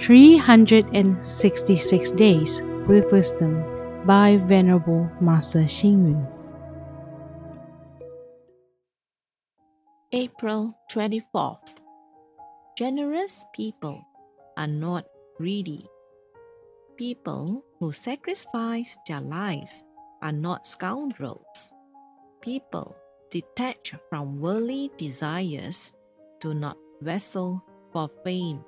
366 Days with Wisdom by Venerable Master Xing Yun. April 24th. Generous people are not greedy. People who sacrifice their lives are not scoundrels. People detached from worldly desires do not wrestle for fame.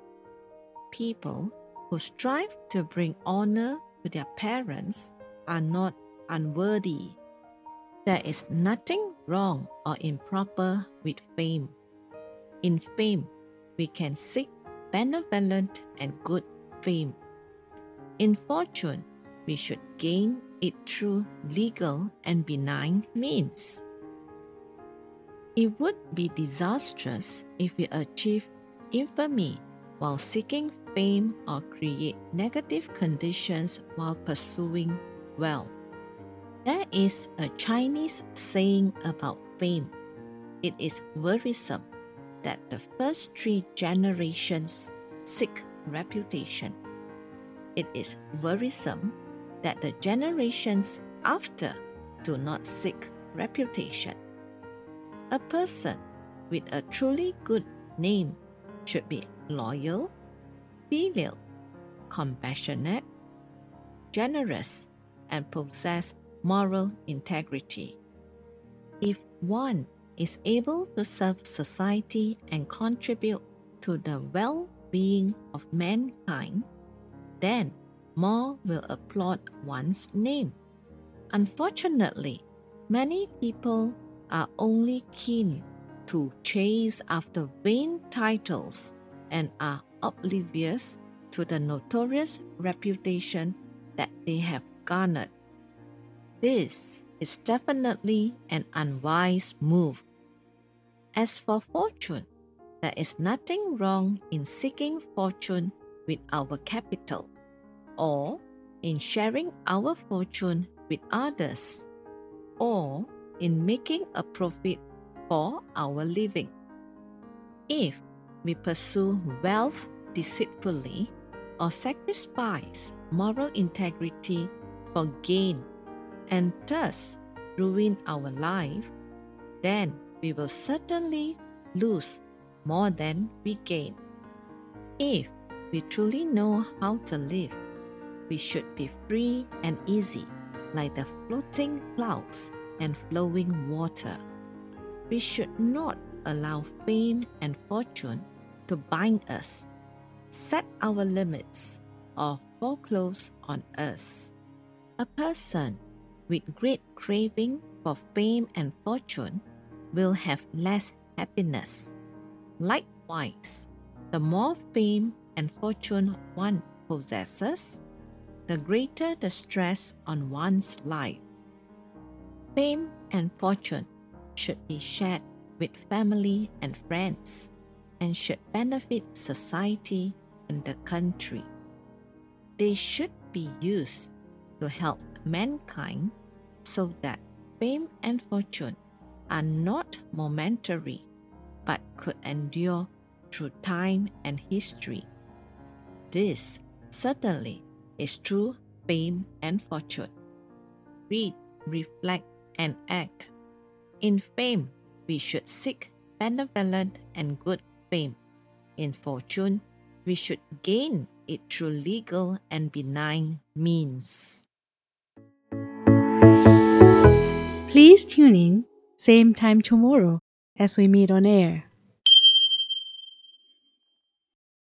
People who strive to bring honor to their parents are not unworthy. There is nothing wrong or improper with fame. In fame, we can seek benevolent and good fame. In fortune, we should gain it through legal and benign means. It would be disastrous if we achieve infamy while seeking fame or create negative conditions while pursuing wealth. There is a Chinese saying about fame. It is worrisome that the first three generations seek reputation. It is worrisome that the generations after do not seek reputation. A person with a truly good name should be loyal, filial, compassionate, generous, and possess moral integrity. If one is able to serve society and contribute to the well being of mankind, then more will applaud one's name. Unfortunately, many people are only keen to chase after vain titles and are oblivious to the notorious reputation that they have garnered. This is definitely an unwise move. As for fortune, there is nothing wrong in seeking fortune with our capital or in sharing our fortune with others or in making a profit for our living. If we pursue wealth deceitfully or sacrifice moral integrity for gain and thus ruin our life, then we will certainly lose more than we gain. If we truly know how to live, we should be free and easy like the floating clouds and flowing water. We should not allow fame and fortune to bind us, set our limits, or foreclose on us. A person with great craving for fame and fortune will have less happiness. Likewise, the more fame and fortune one possesses, the greater the stress on one's life. Fame and fortune should be shared with family and friends and should benefit society and the country. They should be used to help mankind so that fame and fortune are not momentary but could endure through time and history. This certainly is true fame and fortune. Read, reflect, and act. In fame, we should seek benevolent and good fame. In fortune, we should gain it through legal and benign means. Please tune in, same time tomorrow as we meet on air.